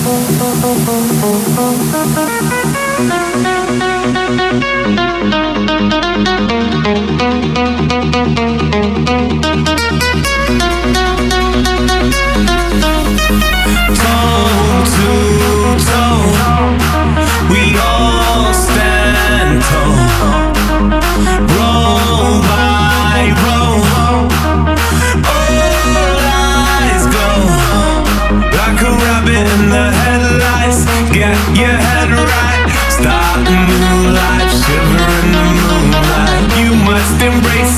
Thank you.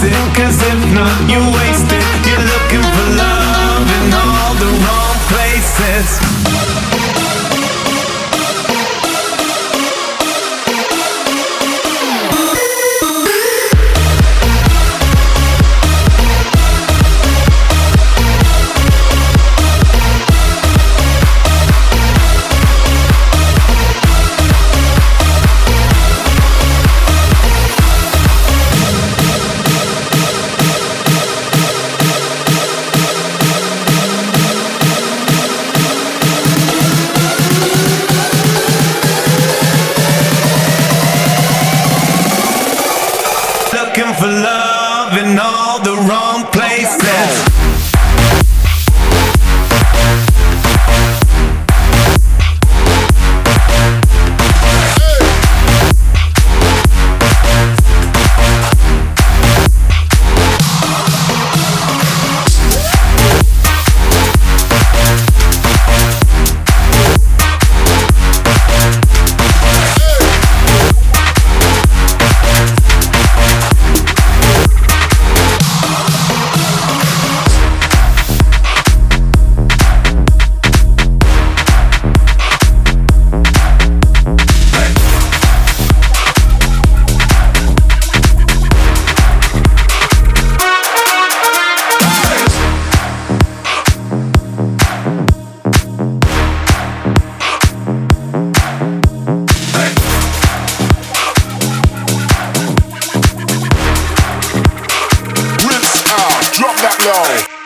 cause if not, you waste it. for love. now.